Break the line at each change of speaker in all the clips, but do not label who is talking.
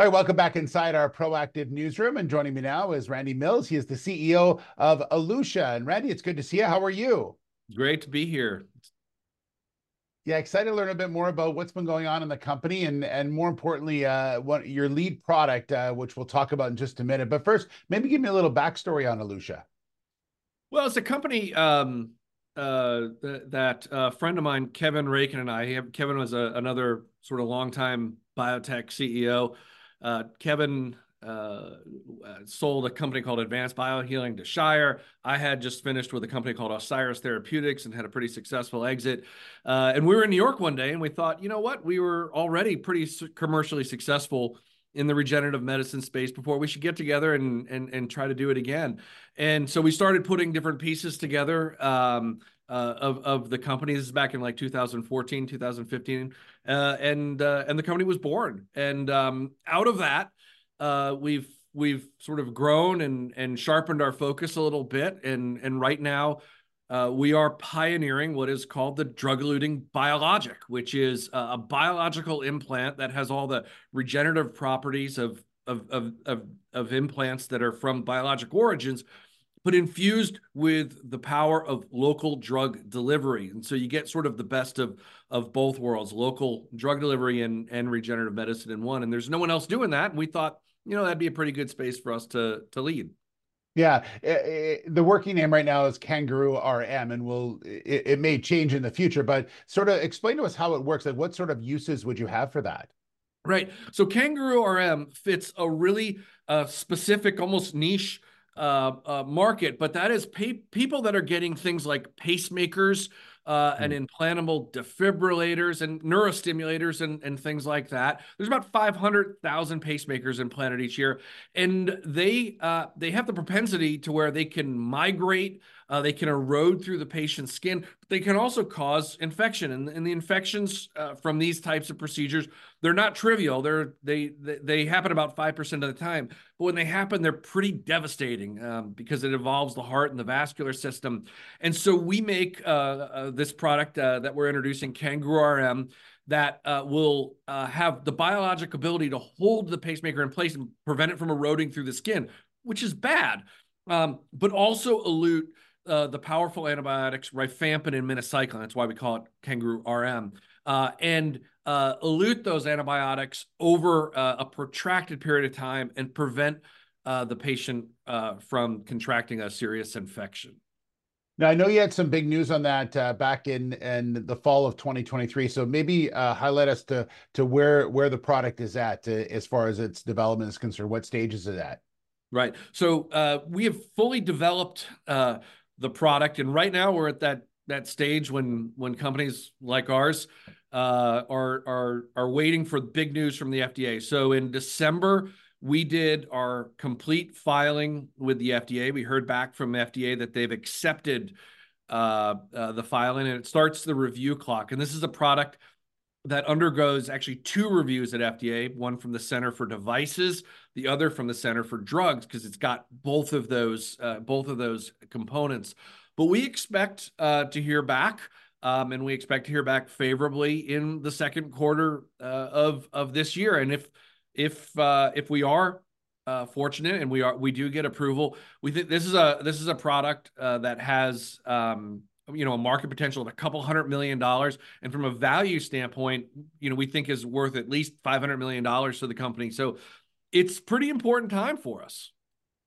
All right, welcome back inside our proactive newsroom. And joining me now is Randy Mills. He is the CEO of Elutia. And Randy, it's good to see you. How are you?
Great to be here.
Yeah, excited to learn a bit more about what's been going on in the company and and more importantly, uh, what your lead product, uh, which we'll talk about in just a minute. But first, maybe give me a little backstory on Elutia.
Well, it's a company um, uh, th- that a uh, friend of mine, Kevin Rakin, and I. Kevin was a, another sort of longtime biotech CEO. Uh, Kevin uh, sold a company called Advanced Biohealing to Shire. I had just finished with a company called Osiris Therapeutics and had a pretty successful exit. Uh, and we were in New York one day and we thought, you know what? We were already pretty commercially successful in the regenerative medicine space before we should get together and and and try to do it again and so we started putting different pieces together um, uh, of of the company. This is back in like 2014, 2015, uh, and uh, and the company was born. And um, out of that, uh, we've we've sort of grown and and sharpened our focus a little bit. And and right now, uh, we are pioneering what is called the drug-eluting biologic, which is a biological implant that has all the regenerative properties of of, of, of, of implants that are from biologic origins, but infused with the power of local drug delivery. And so you get sort of the best of, of both worlds, local drug delivery and, and regenerative medicine in one. And there's no one else doing that. And we thought, you know, that'd be a pretty good space for us to, to lead.
Yeah, it, it, the working name right now is CanGaroo RM, and will it, it, may change in the future. But sort of explain to us how it works. Like, what sort of uses would you have for that?
Right. So CanGaroo RM fits a really uh, specific, almost niche uh, uh, market, but that is pay- people that are getting things like pacemakers uh, and hmm. implantable defibrillators and neurostimulators and, and things like that. There's about 500,000 pacemakers implanted each year, and they uh, they have the propensity to where they can migrate uh, they can erode through the patient's skin, but they can also cause infection. And, and the infections uh, from these types of procedures, they're not trivial. They're they they happen about five percent of the time, but when they happen, they're pretty devastating um, because it involves the heart and the vascular system. And so we make uh, uh this product uh, that we're introducing, CanGaroo RM that uh, will uh, have the biologic ability to hold the pacemaker in place and prevent it from eroding through the skin, which is bad, um, but also elute the powerful antibiotics rifampin and minocycline. That's why we call it CanGaroo RM. And uh, elute those antibiotics over uh, a protracted period of time and prevent uh, the patient from contracting a serious infection.
Now, I know you had some big news on that uh, back in in the fall of 2023. So maybe uh, highlight us to to where where the product is at uh, as far as its development is concerned. What stage is it at?
Right. So we have fully developed the product. And right now we're at that that stage when when companies like ours uh, are are are waiting for big news from the FDA. So in December we did our complete filing with the FDA. We heard back from FDA that they've accepted uh, uh, the filing, and it starts the review clock. And this is a product that undergoes actually two reviews at FDA, one from the Center for Devices, the other from the Center for Drugs, because it's got both of those uh, both of those components. But we expect uh, to hear back, um, and we expect to hear back favorably in the second quarter uh, of of this year. And if if uh, if we are uh, fortunate and we are we do get approval, we think this is a this is a product uh, that has um, you know a market potential of a couple hundred million dollars. And from a value standpoint you know we think is worth at least 500 million dollars to the company. So it's pretty important time for us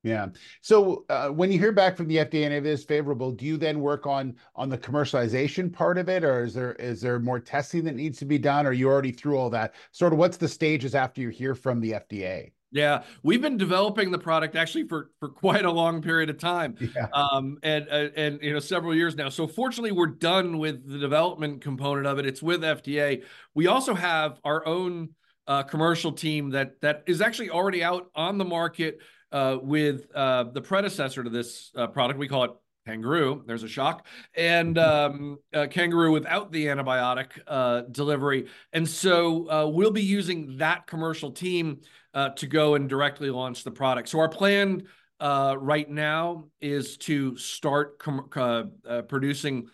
yeah so uh, when you hear back from the fda and if it is favorable do you then work on on the commercialization part of it or is there is there more testing that needs to be done or you already through all that sort of what's the stages after you hear from the fda
yeah, we've been developing the product actually for for quite a long period of time, yeah. um, and uh, and you know several years now. So fortunately, we're done with the development component of it. It's with FDA. We also have our own uh, commercial team that that is actually already out on the market uh, with uh, the predecessor to this uh, product. We call it CanGaroo. There's a shock, and um, uh, CanGaroo without the antibiotic uh, delivery. And so uh, we'll be using that commercial team uh, to go and directly launch the product. So our plan uh, right now is to start com- uh, producing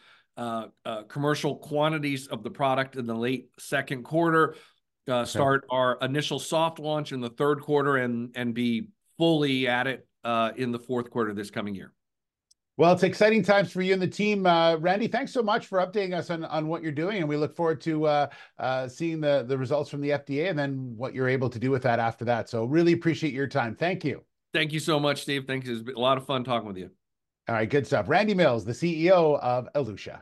commercial quantities of the product in the late second quarter. Uh, start our initial soft launch in the third quarter and and be fully at it uh, in the fourth quarter this coming year.
Well, it's exciting times for you and the team, uh, Randy. Thanks so much for updating us on, on what you're doing, and we look forward to uh, uh, seeing the the results from the FDA and then what you're able to do with that after that. So, really appreciate your time. Thank you.
Thank you so much, Steve. Thank you. It's been a lot of fun talking with you.
All right, good stuff. Randy Mills, the CEO of Elutia.